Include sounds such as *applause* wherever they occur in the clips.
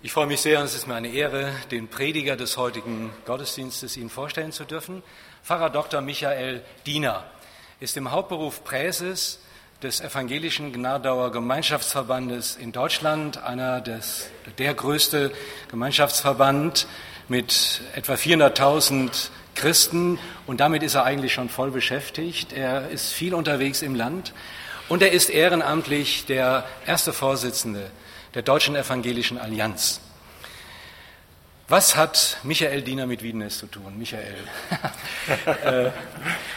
Ich freue mich sehr und es ist mir eine Ehre, den Prediger des heutigen Gottesdienstes Ihnen vorstellen zu dürfen. Pfarrer Dr. Michael Diener ist im Hauptberuf Präses des Evangelischen Gnadauer Gemeinschaftsverbandes in Deutschland, einer des, der größte Gemeinschaftsverband mit etwa 400.000 Christen und damit ist er eigentlich schon voll beschäftigt. Er ist viel unterwegs im Land und er ist ehrenamtlich der erste Vorsitzende der Deutschen Evangelischen Allianz. Was hat Michael Diener mit Wiedenes zu tun? Michael, *laughs* äh,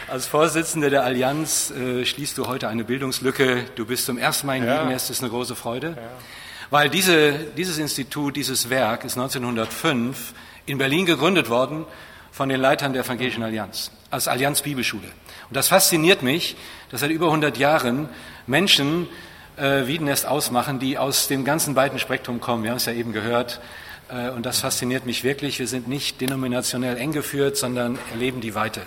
als Vorsitzender der Allianz äh, schließt du heute eine Bildungslücke. Du bist zum ersten Mal in ja. Wiedenes, das ist eine große Freude. Ja. Weil diese, dieses Institut, dieses Werk ist 1905 in Berlin gegründet worden von den Leitern der Evangelischen Allianz als Allianz Bibelschule. Und das fasziniert mich, dass seit über 100 Jahren Menschen äh, Wiedenest ausmachen, die aus dem ganzen weiten Spektrum kommen. Wir haben es ja eben gehört. Äh, und das fasziniert mich wirklich. Wir sind nicht denominationell eng geführt, sondern erleben die Weite.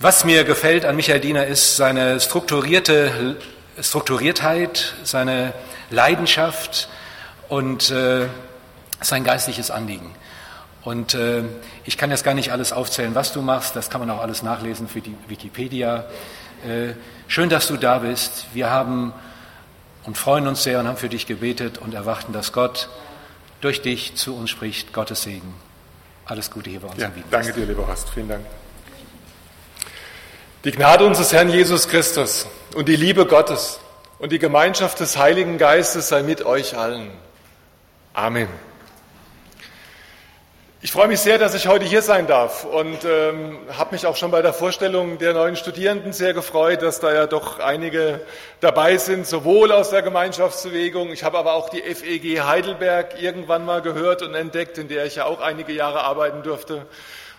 Was mir gefällt an Michael Diener ist seine strukturierte Strukturiertheit, seine Leidenschaft und äh, sein geistliches Anliegen. Und äh, ich kann jetzt gar nicht alles aufzählen, was du machst. Das kann man auch alles nachlesen für die Wikipedia. Äh, schön, dass du da bist. Wir haben und freuen uns sehr und haben für dich gebetet und erwarten, dass Gott durch dich zu uns spricht. Gottes Segen. Alles Gute hier bei uns. Ja, danke dir, lieber Horst. Vielen Dank. Die Gnade unseres Herrn Jesus Christus und die Liebe Gottes und die Gemeinschaft des Heiligen Geistes sei mit euch allen. Amen. Ich freue mich sehr, dass ich heute hier sein darf und ähm, habe mich auch schon bei der Vorstellung der neuen Studierenden sehr gefreut, dass da ja doch einige dabei sind, sowohl aus der Gemeinschaftsbewegung. Ich habe aber auch die FEG Heidelberg irgendwann mal gehört und entdeckt, in der ich ja auch einige Jahre arbeiten durfte.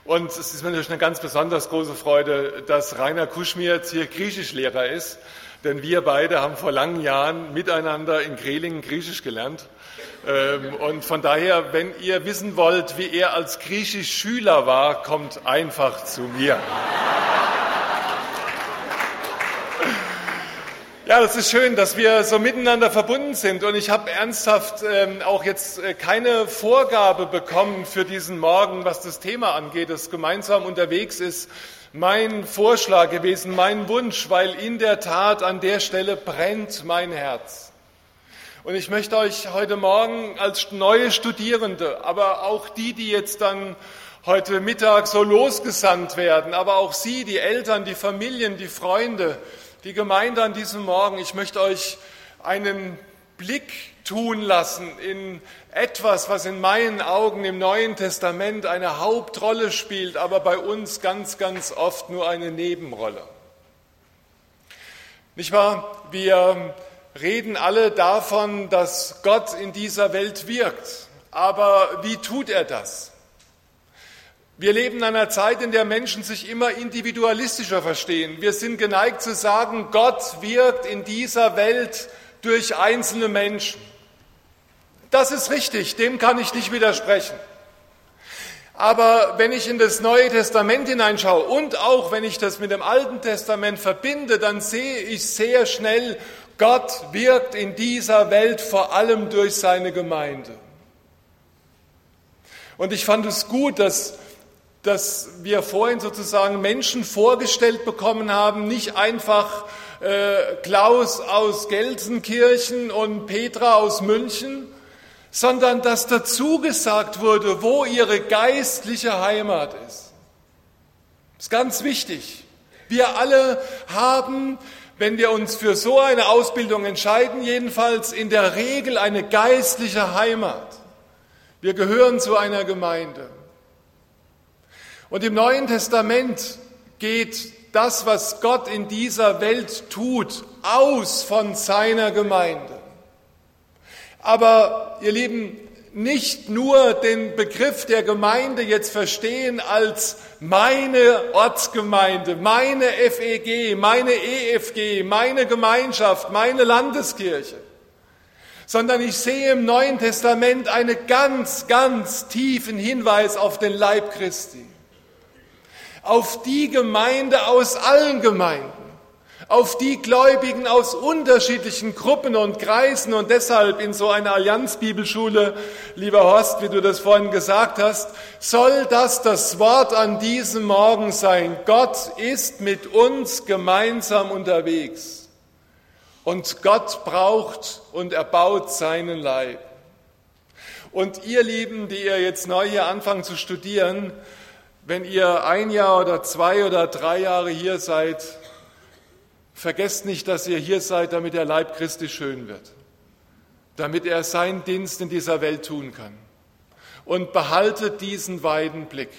Und es ist mir natürlich eine ganz besonders große Freude, dass Rainer Kuschmierz hier Griechischlehrer ist, denn wir beide haben vor langen Jahren miteinander in Grelingen Griechisch gelernt. Ähm, und von daher, wenn ihr wissen wollt, wie er als Griechisch-Schüler war, kommt einfach zu mir. Ja, das ist schön, dass wir so miteinander verbunden sind. Und ich habe ernsthaft ähm, auch jetzt äh, keine Vorgabe bekommen für diesen Morgen, was das Thema angeht, das gemeinsam unterwegs ist. Mein Vorschlag gewesen, mein Wunsch, weil in der Tat an der Stelle brennt mein Herz. Und ich möchte euch heute Morgen als neue Studierende, aber auch die, die jetzt dann heute Mittag so losgesandt werden, aber auch Sie, die Eltern, die Familien, die Freunde, die Gemeinde an diesem Morgen, ich möchte euch einen Blick tun lassen in etwas, was in meinen Augen im Neuen Testament eine Hauptrolle spielt, aber bei uns ganz, ganz oft nur eine Nebenrolle. Nicht wahr? Wir reden alle davon, dass Gott in dieser Welt wirkt. Aber wie tut er das? Wir leben in einer Zeit, in der Menschen sich immer individualistischer verstehen. Wir sind geneigt zu sagen, Gott wirkt in dieser Welt durch einzelne Menschen. Das ist richtig, dem kann ich nicht widersprechen. Aber wenn ich in das Neue Testament hineinschaue und auch wenn ich das mit dem Alten Testament verbinde, dann sehe ich sehr schnell, Gott wirkt in dieser Welt vor allem durch seine Gemeinde. Und ich fand es gut, dass, dass wir vorhin sozusagen Menschen vorgestellt bekommen haben, nicht einfach äh, Klaus aus Gelsenkirchen und Petra aus München, sondern dass dazu gesagt wurde, wo ihre geistliche Heimat ist. Das ist ganz wichtig. Wir alle haben wenn wir uns für so eine Ausbildung entscheiden, jedenfalls in der Regel eine geistliche Heimat. Wir gehören zu einer Gemeinde. Und im Neuen Testament geht das, was Gott in dieser Welt tut, aus von seiner Gemeinde. Aber ihr Lieben, nicht nur den Begriff der Gemeinde jetzt verstehen als meine Ortsgemeinde, meine FEG, meine EFG, meine Gemeinschaft, meine Landeskirche, sondern ich sehe im Neuen Testament einen ganz, ganz tiefen Hinweis auf den Leib Christi, auf die Gemeinde aus allen Gemeinden, auf die Gläubigen aus unterschiedlichen Gruppen und Kreisen und deshalb in so einer Allianzbibelschule, lieber Horst, wie du das vorhin gesagt hast, soll das das Wort an diesem Morgen sein. Gott ist mit uns gemeinsam unterwegs und Gott braucht und erbaut seinen Leib. Und ihr Lieben, die ihr jetzt neu hier anfangt zu studieren, wenn ihr ein Jahr oder zwei oder drei Jahre hier seid, vergesst nicht, dass ihr hier seid, damit der Leib Christi schön wird, damit er seinen Dienst in dieser Welt tun kann. Und behaltet diesen weiten Blick.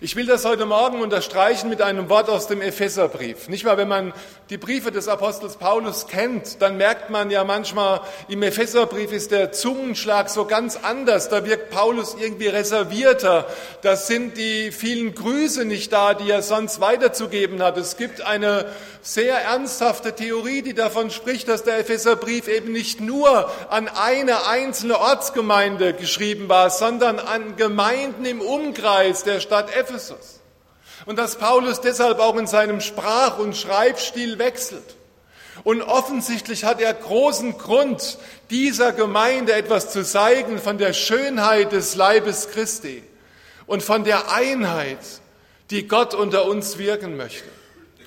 Ich will das heute Morgen unterstreichen mit einem Wort aus dem Epheserbrief. Nicht mal, wenn man die Briefe des Apostels Paulus kennt, dann merkt man ja manchmal, im Epheserbrief ist der Zungenschlag so ganz anders. Da wirkt Paulus irgendwie reservierter. Da sind die vielen Grüße nicht da, die er sonst weiterzugeben hat. Es gibt eine sehr ernsthafte Theorie, die davon spricht, dass der Epheserbrief eben nicht nur an eine einzelne Ortsgemeinde geschrieben war, sondern an Gemeinden im Umkreis der Stadt Ephesus. Und dass Paulus deshalb auch in seinem Sprach- und Schreibstil wechselt. Und offensichtlich hat er großen Grund, dieser Gemeinde etwas zu zeigen von der Schönheit des Leibes Christi und von der Einheit, die Gott unter uns wirken möchte.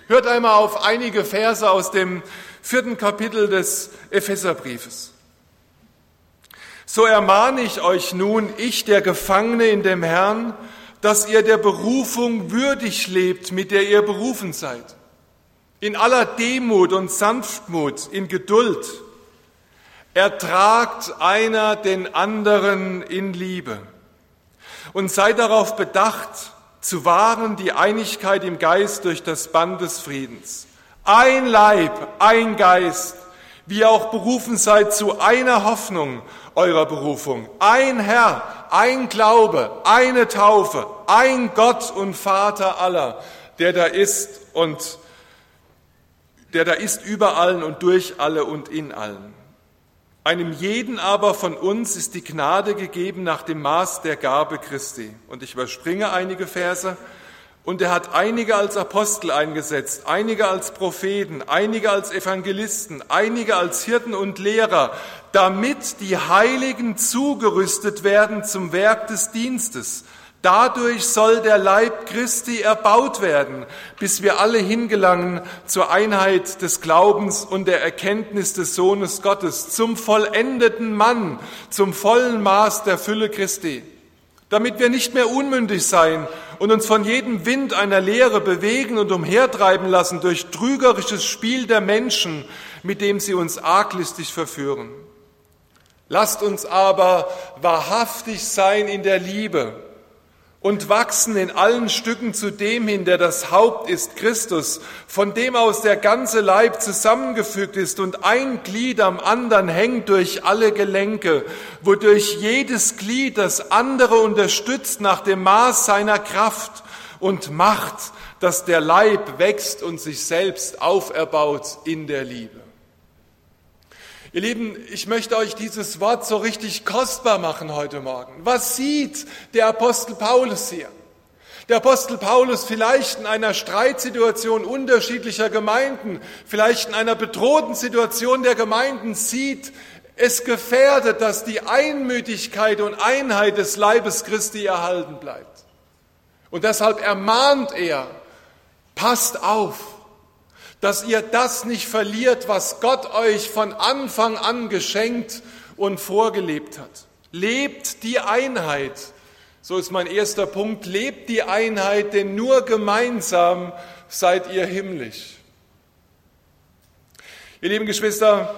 Hört einmal auf einige Verse aus dem vierten Kapitel des Epheserbriefes. So ermahne ich euch nun, ich der Gefangene in dem Herrn, dass ihr der Berufung würdig lebt, mit der ihr berufen seid. In aller Demut und Sanftmut, in Geduld. Ertragt einer den anderen in Liebe. Und seid darauf bedacht, zu wahren die Einigkeit im Geist durch das Band des Friedens. Ein Leib, ein Geist, wie ihr auch berufen seid zu einer Hoffnung eurer Berufung. Ein Herr, ein Glaube, eine Taufe, ein Gott und Vater aller, der da ist und der da ist über allen und durch alle und in allen. Einem jeden aber von uns ist die Gnade gegeben nach dem Maß der Gabe Christi. Und ich überspringe einige Verse. Und er hat einige als Apostel eingesetzt, einige als Propheten, einige als Evangelisten, einige als Hirten und Lehrer, damit die Heiligen zugerüstet werden zum Werk des Dienstes, Dadurch soll der Leib Christi erbaut werden, bis wir alle hingelangen zur Einheit des Glaubens und der Erkenntnis des Sohnes Gottes, zum vollendeten Mann, zum vollen Maß der Fülle Christi, damit wir nicht mehr unmündig sein und uns von jedem Wind einer Lehre bewegen und umhertreiben lassen durch trügerisches Spiel der Menschen, mit dem sie uns arglistig verführen. Lasst uns aber wahrhaftig sein in der Liebe und wachsen in allen Stücken zu dem hin, der das Haupt ist, Christus, von dem aus der ganze Leib zusammengefügt ist und ein Glied am anderen hängt durch alle Gelenke, wodurch jedes Glied das andere unterstützt nach dem Maß seiner Kraft und macht, dass der Leib wächst und sich selbst auferbaut in der Liebe. Ihr Lieben, ich möchte euch dieses Wort so richtig kostbar machen heute Morgen. Was sieht der Apostel Paulus hier? Der Apostel Paulus vielleicht in einer Streitsituation unterschiedlicher Gemeinden, vielleicht in einer bedrohten Situation der Gemeinden sieht, es gefährdet, dass die Einmütigkeit und Einheit des Leibes Christi erhalten bleibt. Und deshalb ermahnt er, passt auf, dass ihr das nicht verliert, was Gott euch von Anfang an geschenkt und vorgelebt hat. Lebt die Einheit. So ist mein erster Punkt. Lebt die Einheit, denn nur gemeinsam seid ihr himmlisch. Ihr lieben Geschwister,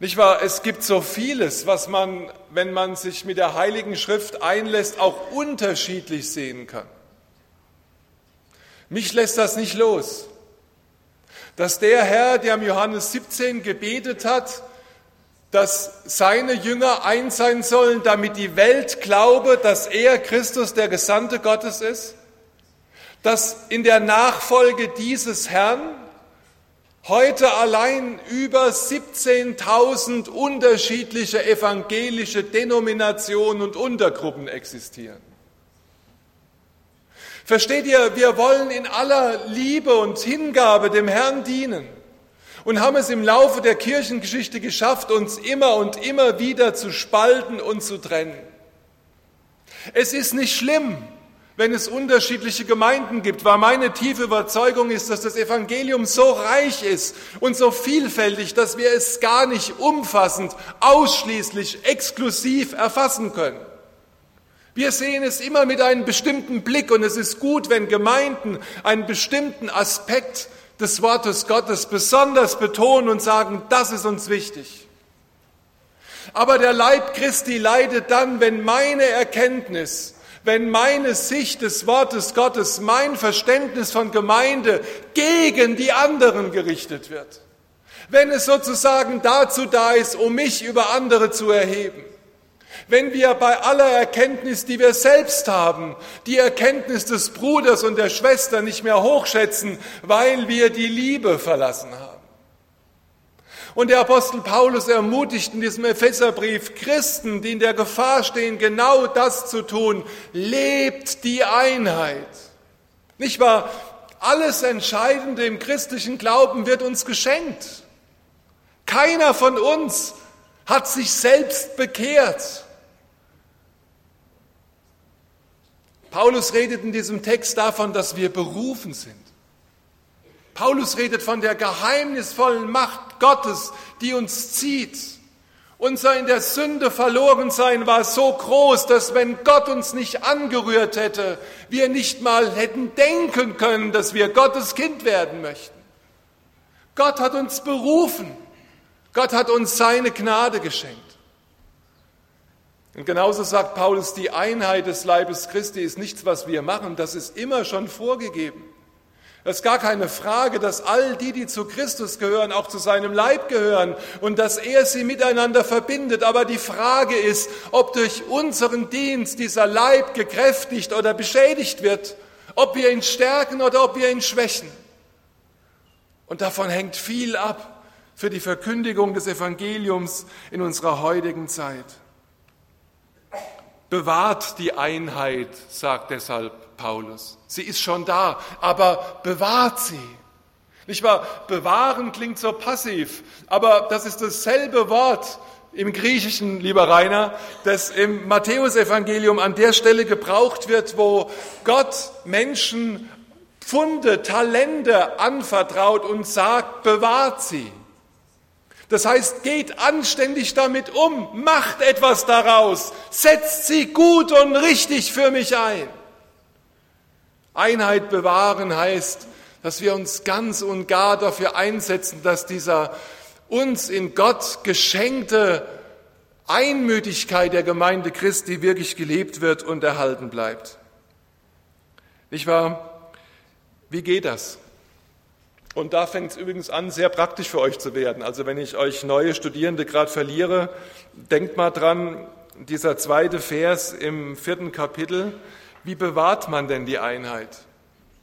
nicht wahr? Es gibt so vieles, was man, wenn man sich mit der Heiligen Schrift einlässt, auch unterschiedlich sehen kann. Mich lässt das nicht los dass der Herr, der im Johannes 17 gebetet hat, dass seine Jünger eins sein sollen, damit die Welt glaube, dass er Christus der Gesandte Gottes ist, dass in der Nachfolge dieses Herrn heute allein über 17.000 unterschiedliche evangelische Denominationen und Untergruppen existieren. Versteht ihr, wir wollen in aller Liebe und Hingabe dem Herrn dienen und haben es im Laufe der Kirchengeschichte geschafft, uns immer und immer wieder zu spalten und zu trennen. Es ist nicht schlimm, wenn es unterschiedliche Gemeinden gibt, weil meine tiefe Überzeugung ist, dass das Evangelium so reich ist und so vielfältig, dass wir es gar nicht umfassend, ausschließlich, exklusiv erfassen können. Wir sehen es immer mit einem bestimmten Blick und es ist gut, wenn Gemeinden einen bestimmten Aspekt des Wortes Gottes besonders betonen und sagen, das ist uns wichtig. Aber der Leib Christi leidet dann, wenn meine Erkenntnis, wenn meine Sicht des Wortes Gottes, mein Verständnis von Gemeinde gegen die anderen gerichtet wird. Wenn es sozusagen dazu da ist, um mich über andere zu erheben. Wenn wir bei aller Erkenntnis, die wir selbst haben, die Erkenntnis des Bruders und der Schwester nicht mehr hochschätzen, weil wir die Liebe verlassen haben. Und der Apostel Paulus ermutigt in diesem Epheserbrief Christen, die in der Gefahr stehen, genau das zu tun. Lebt die Einheit. Nicht wahr? Alles Entscheidende im christlichen Glauben wird uns geschenkt. Keiner von uns hat sich selbst bekehrt. Paulus redet in diesem Text davon, dass wir berufen sind. Paulus redet von der geheimnisvollen Macht Gottes, die uns zieht. Unser in der Sünde verloren sein war so groß, dass wenn Gott uns nicht angerührt hätte, wir nicht mal hätten denken können, dass wir Gottes Kind werden möchten. Gott hat uns berufen. Gott hat uns seine Gnade geschenkt. Und genauso sagt Paulus, die Einheit des Leibes Christi ist nichts, was wir machen, das ist immer schon vorgegeben. Es ist gar keine Frage, dass all die, die zu Christus gehören, auch zu seinem Leib gehören und dass er sie miteinander verbindet. Aber die Frage ist, ob durch unseren Dienst dieser Leib gekräftigt oder beschädigt wird, ob wir ihn stärken oder ob wir ihn schwächen. Und davon hängt viel ab für die Verkündigung des Evangeliums in unserer heutigen Zeit. Bewahrt die Einheit, sagt deshalb Paulus. Sie ist schon da, aber bewahrt sie. Nicht wahr? Bewahren klingt so passiv, aber das ist dasselbe Wort im Griechischen, lieber Rainer, das im Matthäusevangelium an der Stelle gebraucht wird, wo Gott Menschen Pfunde, Talente anvertraut und sagt, bewahrt sie. Das heißt, geht anständig damit um, macht etwas daraus, setzt sie gut und richtig für mich ein. Einheit bewahren heißt, dass wir uns ganz und gar dafür einsetzen, dass dieser uns in Gott geschenkte Einmütigkeit der Gemeinde Christi wirklich gelebt wird und erhalten bleibt. Nicht wahr? Wie geht das? Und da fängt es übrigens an, sehr praktisch für euch zu werden. Also wenn ich euch neue Studierende gerade verliere, denkt mal dran, dieser zweite Vers im vierten Kapitel, wie bewahrt man denn die Einheit?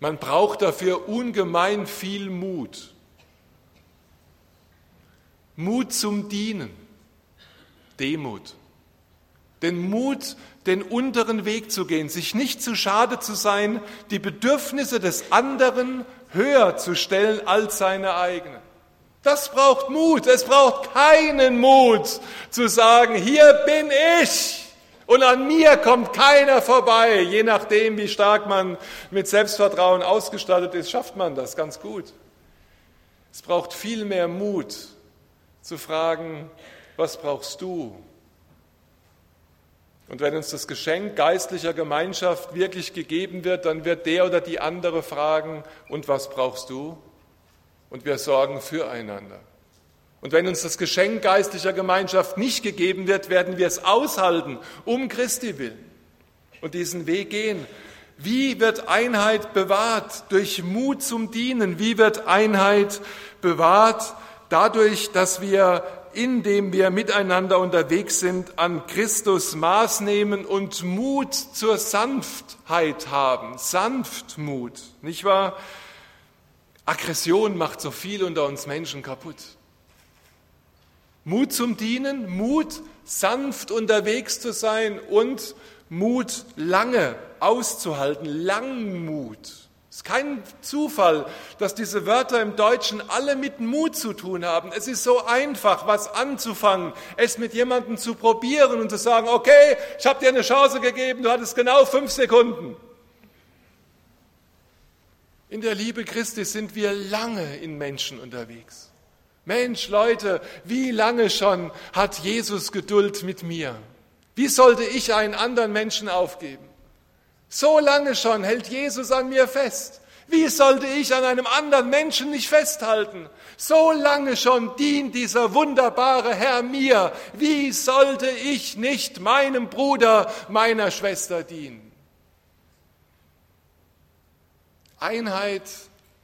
Man braucht dafür ungemein viel Mut. Mut zum Dienen, Demut. Den Mut, den unteren Weg zu gehen, sich nicht zu schade zu sein, die Bedürfnisse des anderen höher zu stellen als seine eigenen. Das braucht Mut. Es braucht keinen Mut zu sagen, hier bin ich und an mir kommt keiner vorbei. Je nachdem, wie stark man mit Selbstvertrauen ausgestattet ist, schafft man das ganz gut. Es braucht viel mehr Mut zu fragen, was brauchst du? Und wenn uns das Geschenk geistlicher Gemeinschaft wirklich gegeben wird, dann wird der oder die andere fragen, und was brauchst du? Und wir sorgen füreinander. Und wenn uns das Geschenk geistlicher Gemeinschaft nicht gegeben wird, werden wir es aushalten, um Christi willen und diesen Weg gehen. Wie wird Einheit bewahrt? Durch Mut zum Dienen. Wie wird Einheit bewahrt? Dadurch, dass wir indem wir miteinander unterwegs sind, an Christus Maß nehmen und Mut zur Sanftheit haben. Sanftmut, nicht wahr? Aggression macht so viel unter uns Menschen kaputt. Mut zum Dienen, Mut, sanft unterwegs zu sein und Mut lange auszuhalten, Langmut. Es ist kein Zufall, dass diese Wörter im Deutschen alle mit Mut zu tun haben. Es ist so einfach, was anzufangen, es mit jemandem zu probieren und zu sagen, okay, ich habe dir eine Chance gegeben, du hattest genau fünf Sekunden. In der Liebe Christi sind wir lange in Menschen unterwegs. Mensch, Leute, wie lange schon hat Jesus Geduld mit mir? Wie sollte ich einen anderen Menschen aufgeben? So lange schon hält Jesus an mir fest. Wie sollte ich an einem anderen Menschen nicht festhalten? So lange schon dient dieser wunderbare Herr mir. Wie sollte ich nicht meinem Bruder, meiner Schwester dienen? Einheit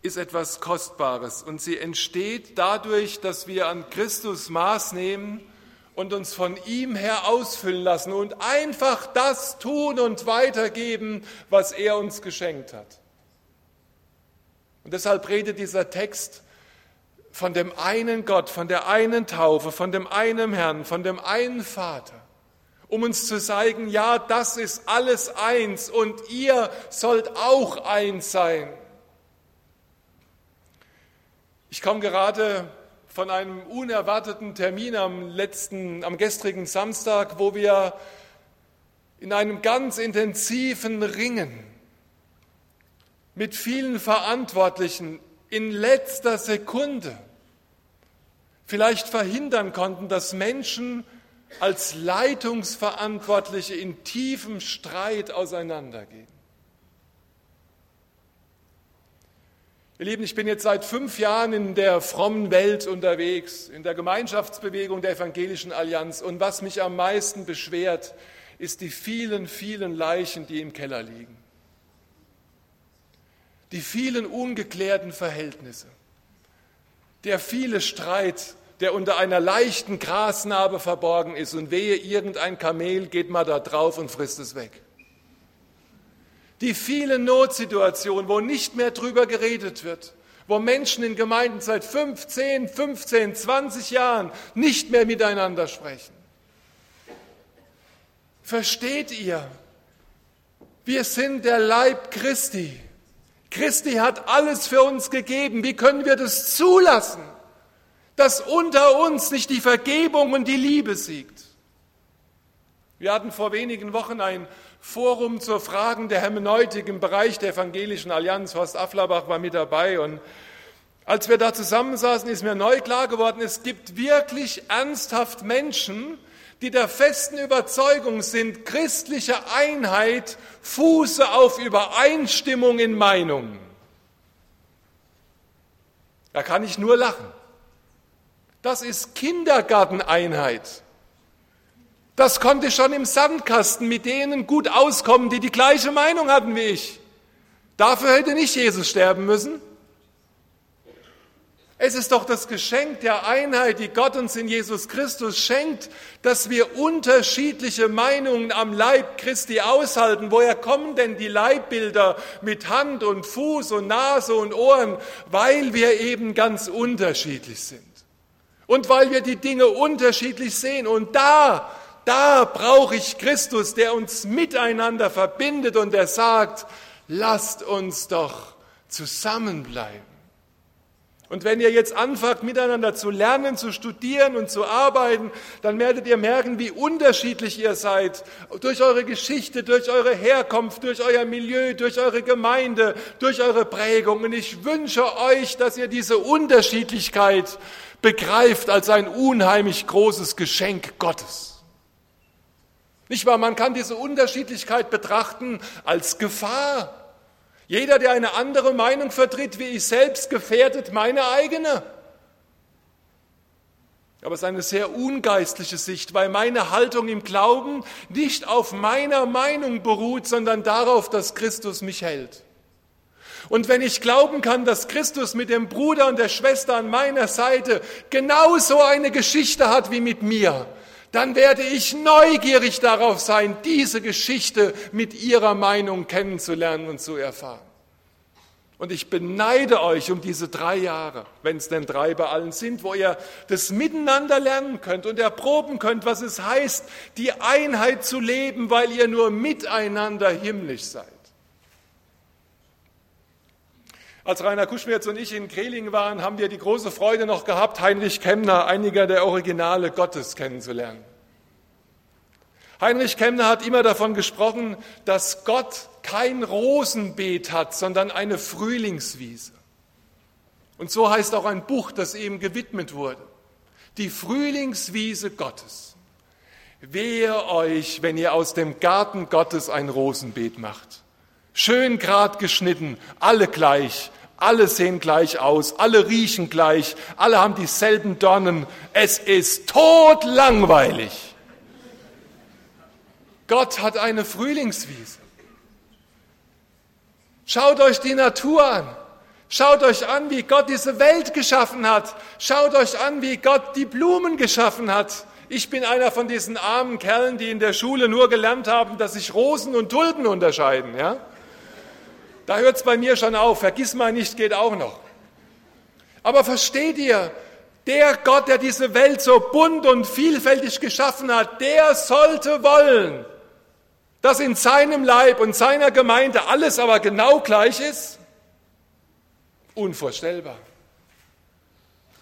ist etwas Kostbares und sie entsteht dadurch, dass wir an Christus Maß nehmen und uns von ihm her ausfüllen lassen und einfach das tun und weitergeben, was er uns geschenkt hat. Und deshalb redet dieser Text von dem einen Gott, von der einen Taufe, von dem einen Herrn, von dem einen Vater, um uns zu zeigen, ja, das ist alles eins und ihr sollt auch eins sein. Ich komme gerade von einem unerwarteten Termin am letzten, am gestrigen Samstag, wo wir in einem ganz intensiven Ringen mit vielen Verantwortlichen in letzter Sekunde vielleicht verhindern konnten, dass Menschen als Leitungsverantwortliche in tiefem Streit auseinandergehen. Ihr Lieben, ich bin jetzt seit fünf Jahren in der frommen Welt unterwegs, in der Gemeinschaftsbewegung der Evangelischen Allianz. Und was mich am meisten beschwert, ist die vielen, vielen Leichen, die im Keller liegen. Die vielen ungeklärten Verhältnisse. Der viele Streit, der unter einer leichten Grasnarbe verborgen ist. Und wehe, irgendein Kamel geht mal da drauf und frisst es weg die vielen Notsituationen, wo nicht mehr drüber geredet wird, wo Menschen in Gemeinden seit 15, 15, 20 Jahren nicht mehr miteinander sprechen. Versteht ihr? Wir sind der Leib Christi. Christi hat alles für uns gegeben. Wie können wir das zulassen, dass unter uns nicht die Vergebung und die Liebe siegt? Wir hatten vor wenigen Wochen ein Forum zur Fragen der Hermeneutik im Bereich der Evangelischen Allianz. Horst Afflerbach war mit dabei und als wir da zusammensaßen, ist mir neu klar geworden, es gibt wirklich ernsthaft Menschen, die der festen Überzeugung sind, christliche Einheit fuße auf Übereinstimmung in Meinungen. Da kann ich nur lachen. Das ist Kindergarteneinheit. Das konnte schon im Sandkasten mit denen gut auskommen, die die gleiche Meinung hatten wie ich. Dafür hätte nicht Jesus sterben müssen. Es ist doch das Geschenk der Einheit, die Gott uns in Jesus Christus schenkt, dass wir unterschiedliche Meinungen am Leib Christi aushalten. Woher kommen denn die Leibbilder mit Hand und Fuß und Nase und Ohren? Weil wir eben ganz unterschiedlich sind. Und weil wir die Dinge unterschiedlich sehen. Und da da brauche ich Christus, der uns miteinander verbindet und der sagt, lasst uns doch zusammenbleiben. Und wenn ihr jetzt anfangt, miteinander zu lernen, zu studieren und zu arbeiten, dann werdet ihr merken, wie unterschiedlich ihr seid. Durch eure Geschichte, durch eure Herkunft, durch euer Milieu, durch eure Gemeinde, durch eure Prägung. Und ich wünsche euch, dass ihr diese Unterschiedlichkeit begreift als ein unheimlich großes Geschenk Gottes. Nicht wahr? Man kann diese Unterschiedlichkeit betrachten als Gefahr. Jeder, der eine andere Meinung vertritt wie ich selbst, gefährdet meine eigene. Aber es ist eine sehr ungeistliche Sicht, weil meine Haltung im Glauben nicht auf meiner Meinung beruht, sondern darauf, dass Christus mich hält. Und wenn ich glauben kann, dass Christus mit dem Bruder und der Schwester an meiner Seite genauso eine Geschichte hat wie mit mir, dann werde ich neugierig darauf sein, diese Geschichte mit ihrer Meinung kennenzulernen und zu erfahren. Und ich beneide euch um diese drei Jahre, wenn es denn drei bei allen sind, wo ihr das miteinander lernen könnt und erproben könnt, was es heißt, die Einheit zu leben, weil ihr nur miteinander himmlisch seid. Als Rainer Kuschmerz und ich in Kreling waren, haben wir die große Freude noch gehabt, Heinrich Kemner, einiger der Originale Gottes, kennenzulernen. Heinrich Kemner hat immer davon gesprochen, dass Gott kein Rosenbeet hat, sondern eine Frühlingswiese. Und so heißt auch ein Buch, das ihm gewidmet wurde. Die Frühlingswiese Gottes. Wehe euch, wenn ihr aus dem Garten Gottes ein Rosenbeet macht. Schön grad geschnitten, alle gleich, alle sehen gleich aus, alle riechen gleich, alle haben dieselben Dornen. Es ist totlangweilig. Gott hat eine Frühlingswiese. Schaut euch die Natur an. Schaut euch an, wie Gott diese Welt geschaffen hat. Schaut euch an, wie Gott die Blumen geschaffen hat. Ich bin einer von diesen armen Kerlen, die in der Schule nur gelernt haben, dass sich Rosen und Tulpen unterscheiden. Ja? Da hört es bei mir schon auf. Vergiss mal nicht, geht auch noch. Aber versteht ihr, der Gott, der diese Welt so bunt und vielfältig geschaffen hat, der sollte wollen, dass in seinem Leib und seiner Gemeinde alles aber genau gleich ist? Unvorstellbar.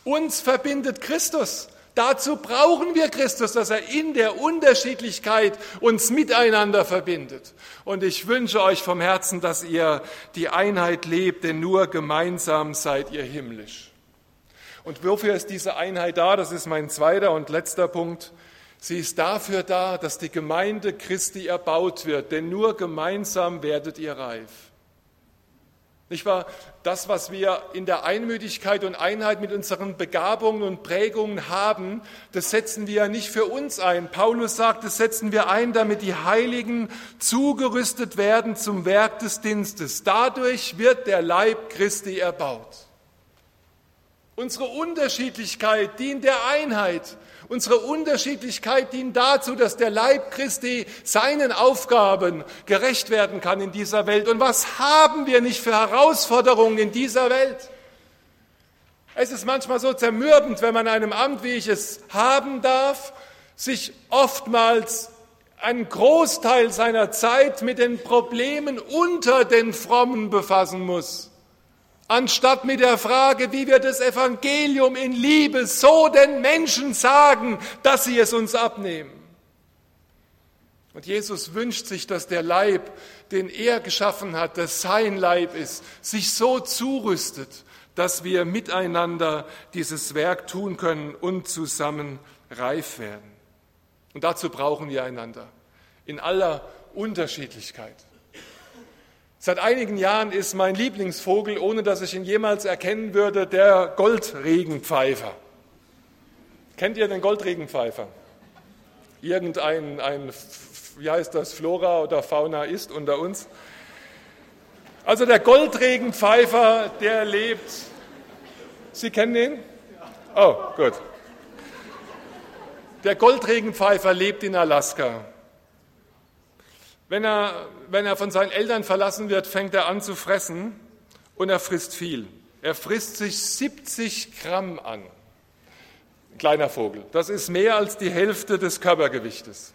Uns verbindet Christus. Dazu brauchen wir Christus, dass er in der Unterschiedlichkeit uns miteinander verbindet. Und ich wünsche euch vom Herzen, dass ihr die Einheit lebt, denn nur gemeinsam seid ihr himmlisch. Und wofür ist diese Einheit da? Das ist mein zweiter und letzter Punkt. Sie ist dafür da, dass die Gemeinde Christi erbaut wird, denn nur gemeinsam werdet ihr reif. Nicht wahr? Das, was wir in der Einmütigkeit und Einheit mit unseren Begabungen und Prägungen haben, das setzen wir ja nicht für uns ein. Paulus sagt, das setzen wir ein, damit die Heiligen zugerüstet werden zum Werk des Dienstes. Dadurch wird der Leib Christi erbaut. Unsere Unterschiedlichkeit dient der Einheit. Unsere Unterschiedlichkeit dient dazu, dass der Leib Christi seinen Aufgaben gerecht werden kann in dieser Welt. Und was haben wir nicht für Herausforderungen in dieser Welt? Es ist manchmal so zermürbend, wenn man einem Amt, wie ich es haben darf, sich oftmals einen Großteil seiner Zeit mit den Problemen unter den Frommen befassen muss anstatt mit der Frage, wie wir das Evangelium in Liebe so den Menschen sagen, dass sie es uns abnehmen. Und Jesus wünscht sich, dass der Leib, den er geschaffen hat, dass sein Leib ist, sich so zurüstet, dass wir miteinander dieses Werk tun können und zusammen reif werden. Und dazu brauchen wir einander in aller Unterschiedlichkeit. Seit einigen Jahren ist mein Lieblingsvogel, ohne dass ich ihn jemals erkennen würde, der Goldregenpfeifer. Kennt ihr den Goldregenpfeifer? Irgendein, ein, wie heißt das, Flora oder Fauna ist unter uns. Also der Goldregenpfeifer, der lebt. Sie kennen ihn? Oh, gut. Der Goldregenpfeifer lebt in Alaska. Wenn er, wenn er von seinen Eltern verlassen wird, fängt er an zu fressen und er frisst viel. Er frisst sich 70 Gramm an. Kleiner Vogel. Das ist mehr als die Hälfte des Körpergewichtes.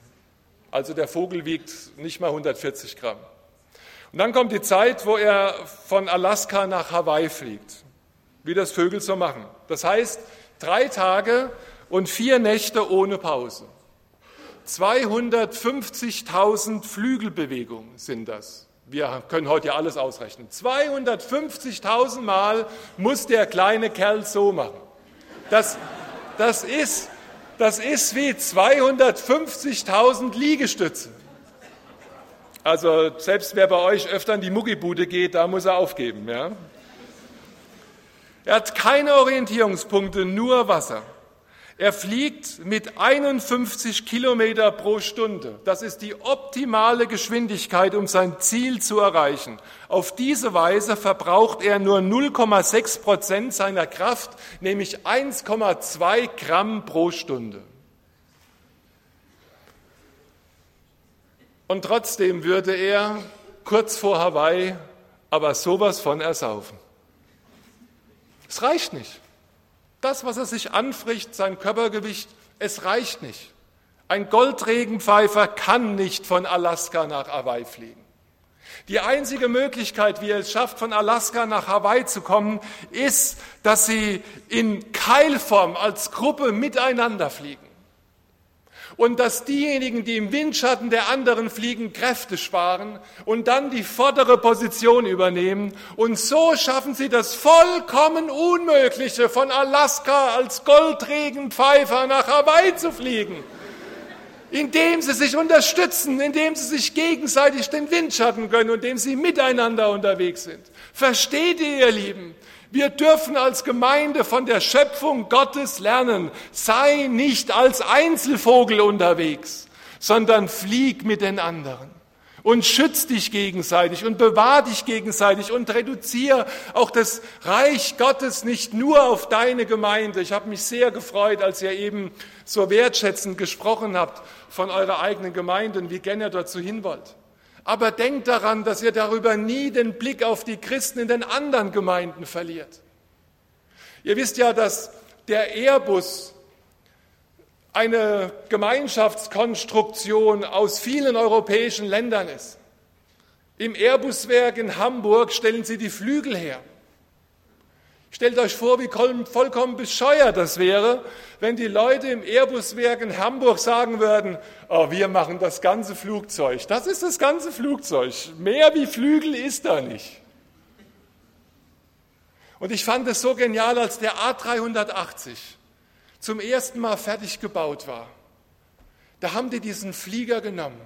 Also der Vogel wiegt nicht mal 140 Gramm. Und dann kommt die Zeit, wo er von Alaska nach Hawaii fliegt, wie das Vögel so machen. Das heißt, drei Tage und vier Nächte ohne Pause. 250.000 Flügelbewegungen sind das. Wir können heute ja alles ausrechnen. 250.000 Mal muss der kleine Kerl so machen. Das, das, ist, das ist wie 250.000 Liegestütze. Also selbst wer bei euch öfter in die Muggibude geht, da muss er aufgeben. Ja? Er hat keine Orientierungspunkte, nur Wasser. Er fliegt mit 51 Kilometer pro Stunde. Das ist die optimale Geschwindigkeit, um sein Ziel zu erreichen. Auf diese Weise verbraucht er nur 0,6 Prozent seiner Kraft, nämlich 1,2 Gramm pro Stunde. Und trotzdem würde er kurz vor Hawaii aber sowas von ersaufen. Es reicht nicht. Das, was er sich anfricht, sein Körpergewicht, es reicht nicht. Ein Goldregenpfeifer kann nicht von Alaska nach Hawaii fliegen. Die einzige Möglichkeit, wie er es schafft, von Alaska nach Hawaii zu kommen, ist, dass sie in Keilform als Gruppe miteinander fliegen. Und dass diejenigen, die im Windschatten der anderen fliegen, Kräfte sparen und dann die vordere Position übernehmen. Und so schaffen sie das vollkommen Unmögliche, von Alaska als Goldregenpfeifer nach Hawaii zu fliegen indem sie sich unterstützen, indem sie sich gegenseitig den Windschatten gönnen indem sie miteinander unterwegs sind. Versteht ihr, ihr Lieben? Wir dürfen als Gemeinde von der Schöpfung Gottes lernen. Sei nicht als Einzelvogel unterwegs, sondern flieg mit den anderen und schütz dich gegenseitig und bewahr dich gegenseitig und reduziere auch das Reich Gottes nicht nur auf deine Gemeinde. Ich habe mich sehr gefreut, als ihr eben so wertschätzend gesprochen habt von eurer eigenen Gemeinde und wie gerne ihr dazu hin wollt. Aber denkt daran, dass ihr darüber nie den Blick auf die Christen in den anderen Gemeinden verliert. Ihr wisst ja, dass der Airbus eine Gemeinschaftskonstruktion aus vielen europäischen Ländern ist. Im Airbuswerk in Hamburg stellen sie die Flügel her. Stellt euch vor, wie vollkommen bescheuert das wäre, wenn die Leute im Airbuswerk in Hamburg sagen würden, oh, wir machen das ganze Flugzeug. Das ist das ganze Flugzeug. Mehr wie Flügel ist da nicht. Und ich fand es so genial, als der A380 zum ersten Mal fertig gebaut war, da haben die diesen Flieger genommen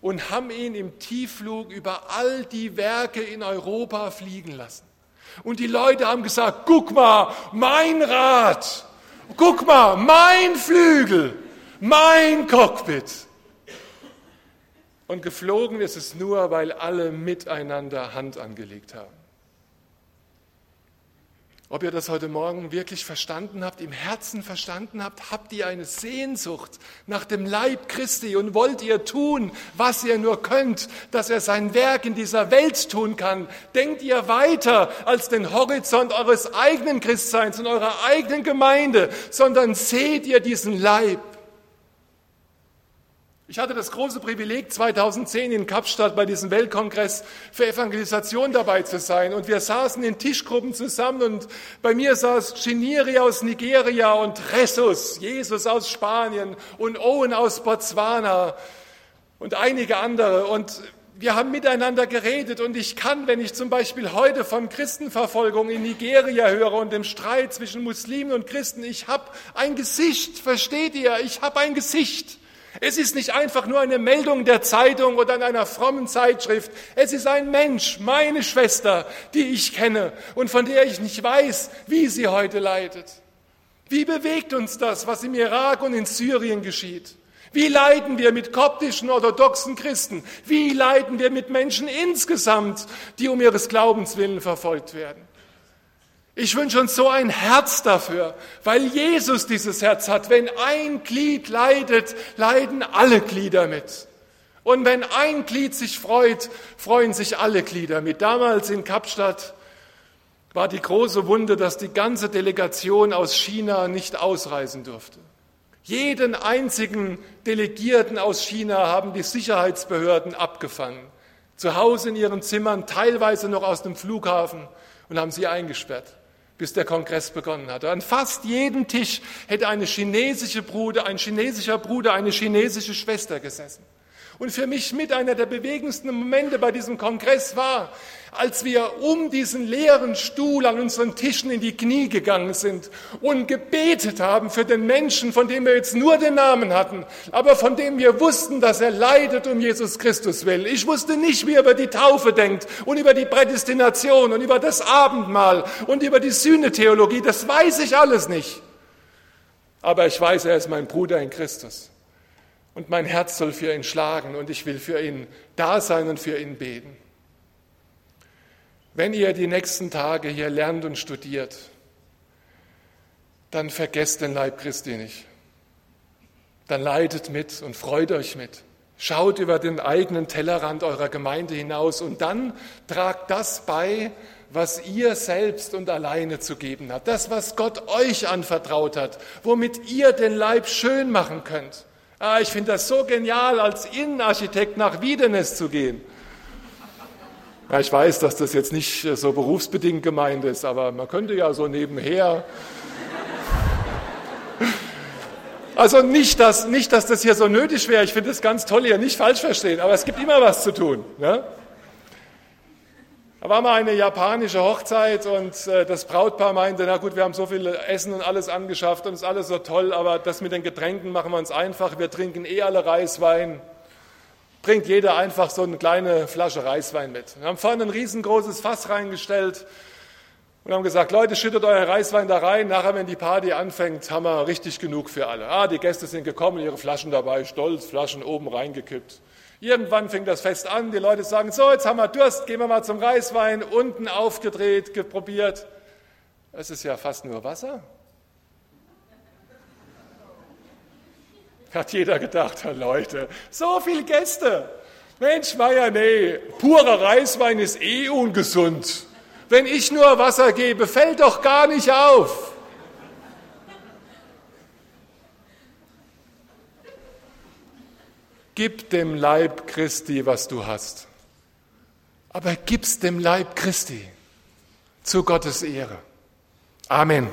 und haben ihn im Tiefflug über all die Werke in Europa fliegen lassen. Und die Leute haben gesagt, guck mal, mein Rad, guck mal, mein Flügel, mein Cockpit. Und geflogen ist es nur, weil alle miteinander Hand angelegt haben. Ob ihr das heute Morgen wirklich verstanden habt, im Herzen verstanden habt, habt ihr eine Sehnsucht nach dem Leib Christi und wollt ihr tun, was ihr nur könnt, dass er sein Werk in dieser Welt tun kann. Denkt ihr weiter als den Horizont eures eigenen Christseins und eurer eigenen Gemeinde, sondern seht ihr diesen Leib ich hatte das große Privileg, 2010 in Kapstadt bei diesem Weltkongress für Evangelisation dabei zu sein. Und wir saßen in Tischgruppen zusammen und bei mir saß Chiniri aus Nigeria und Jesus, Jesus aus Spanien und Owen aus Botswana und einige andere. Und wir haben miteinander geredet und ich kann, wenn ich zum Beispiel heute von Christenverfolgung in Nigeria höre und dem Streit zwischen Muslimen und Christen, ich habe ein Gesicht, versteht ihr? Ich habe ein Gesicht. Es ist nicht einfach nur eine Meldung der Zeitung oder in einer frommen Zeitschrift. Es ist ein Mensch, meine Schwester, die ich kenne und von der ich nicht weiß, wie sie heute leidet. Wie bewegt uns das, was im Irak und in Syrien geschieht? Wie leiden wir mit koptischen orthodoxen Christen? Wie leiden wir mit Menschen insgesamt, die um ihres Glaubens willen verfolgt werden? Ich wünsche uns so ein Herz dafür, weil Jesus dieses Herz hat. Wenn ein Glied leidet, leiden alle Glieder mit. Und wenn ein Glied sich freut, freuen sich alle Glieder mit. Damals in Kapstadt war die große Wunde, dass die ganze Delegation aus China nicht ausreisen durfte. Jeden einzigen Delegierten aus China haben die Sicherheitsbehörden abgefangen. Zu Hause in ihren Zimmern, teilweise noch aus dem Flughafen und haben sie eingesperrt bis der Kongress begonnen hatte. An fast jedem Tisch hätte eine chinesische Bruder, ein chinesischer Bruder, eine chinesische Schwester gesessen. Und für mich mit einer der bewegendsten Momente bei diesem Kongress war, als wir um diesen leeren Stuhl an unseren Tischen in die Knie gegangen sind und gebetet haben für den Menschen, von dem wir jetzt nur den Namen hatten, aber von dem wir wussten, dass er leidet um Jesus Christus will. Ich wusste nicht, wie er über die Taufe denkt und über die Prädestination und über das Abendmahl und über die Sühnetheologie. Das weiß ich alles nicht. Aber ich weiß, er ist mein Bruder in Christus. Und mein Herz soll für ihn schlagen und ich will für ihn da sein und für ihn beten. Wenn ihr die nächsten Tage hier lernt und studiert, dann vergesst den Leib Christi nicht. Dann leidet mit und freut euch mit. Schaut über den eigenen Tellerrand eurer Gemeinde hinaus und dann tragt das bei, was ihr selbst und alleine zu geben habt. Das, was Gott euch anvertraut hat, womit ihr den Leib schön machen könnt. Ah, ich finde das so genial, als Innenarchitekt nach Wiedenes zu gehen. Ja, ich weiß, dass das jetzt nicht so berufsbedingt gemeint ist, aber man könnte ja so nebenher. Also nicht dass, nicht, dass das hier so nötig wäre. Ich finde das ganz toll hier, nicht falsch verstehen, aber es gibt immer was zu tun. Ne? Da war mal eine japanische Hochzeit und äh, das Brautpaar meinte, na gut, wir haben so viel Essen und alles angeschafft und ist alles so toll, aber das mit den Getränken machen wir uns einfach. Wir trinken eh alle Reiswein. Bringt jeder einfach so eine kleine Flasche Reiswein mit. Wir haben vorne ein riesengroßes Fass reingestellt und haben gesagt, Leute, schüttet euer Reiswein da rein. Nachher, wenn die Party anfängt, haben wir richtig genug für alle. Ah, die Gäste sind gekommen, ihre Flaschen dabei, stolz, Flaschen oben reingekippt. Irgendwann fing das Fest an, die Leute sagen, so, jetzt haben wir Durst, gehen wir mal zum Reiswein, unten aufgedreht, geprobiert. Es ist ja fast nur Wasser. Hat jeder gedacht, Leute, so viele Gäste. Mensch, Meier, nee, purer Reiswein ist eh ungesund. Wenn ich nur Wasser gebe, fällt doch gar nicht auf. Gib dem Leib Christi, was du hast. Aber gib's dem Leib Christi zu Gottes Ehre. Amen.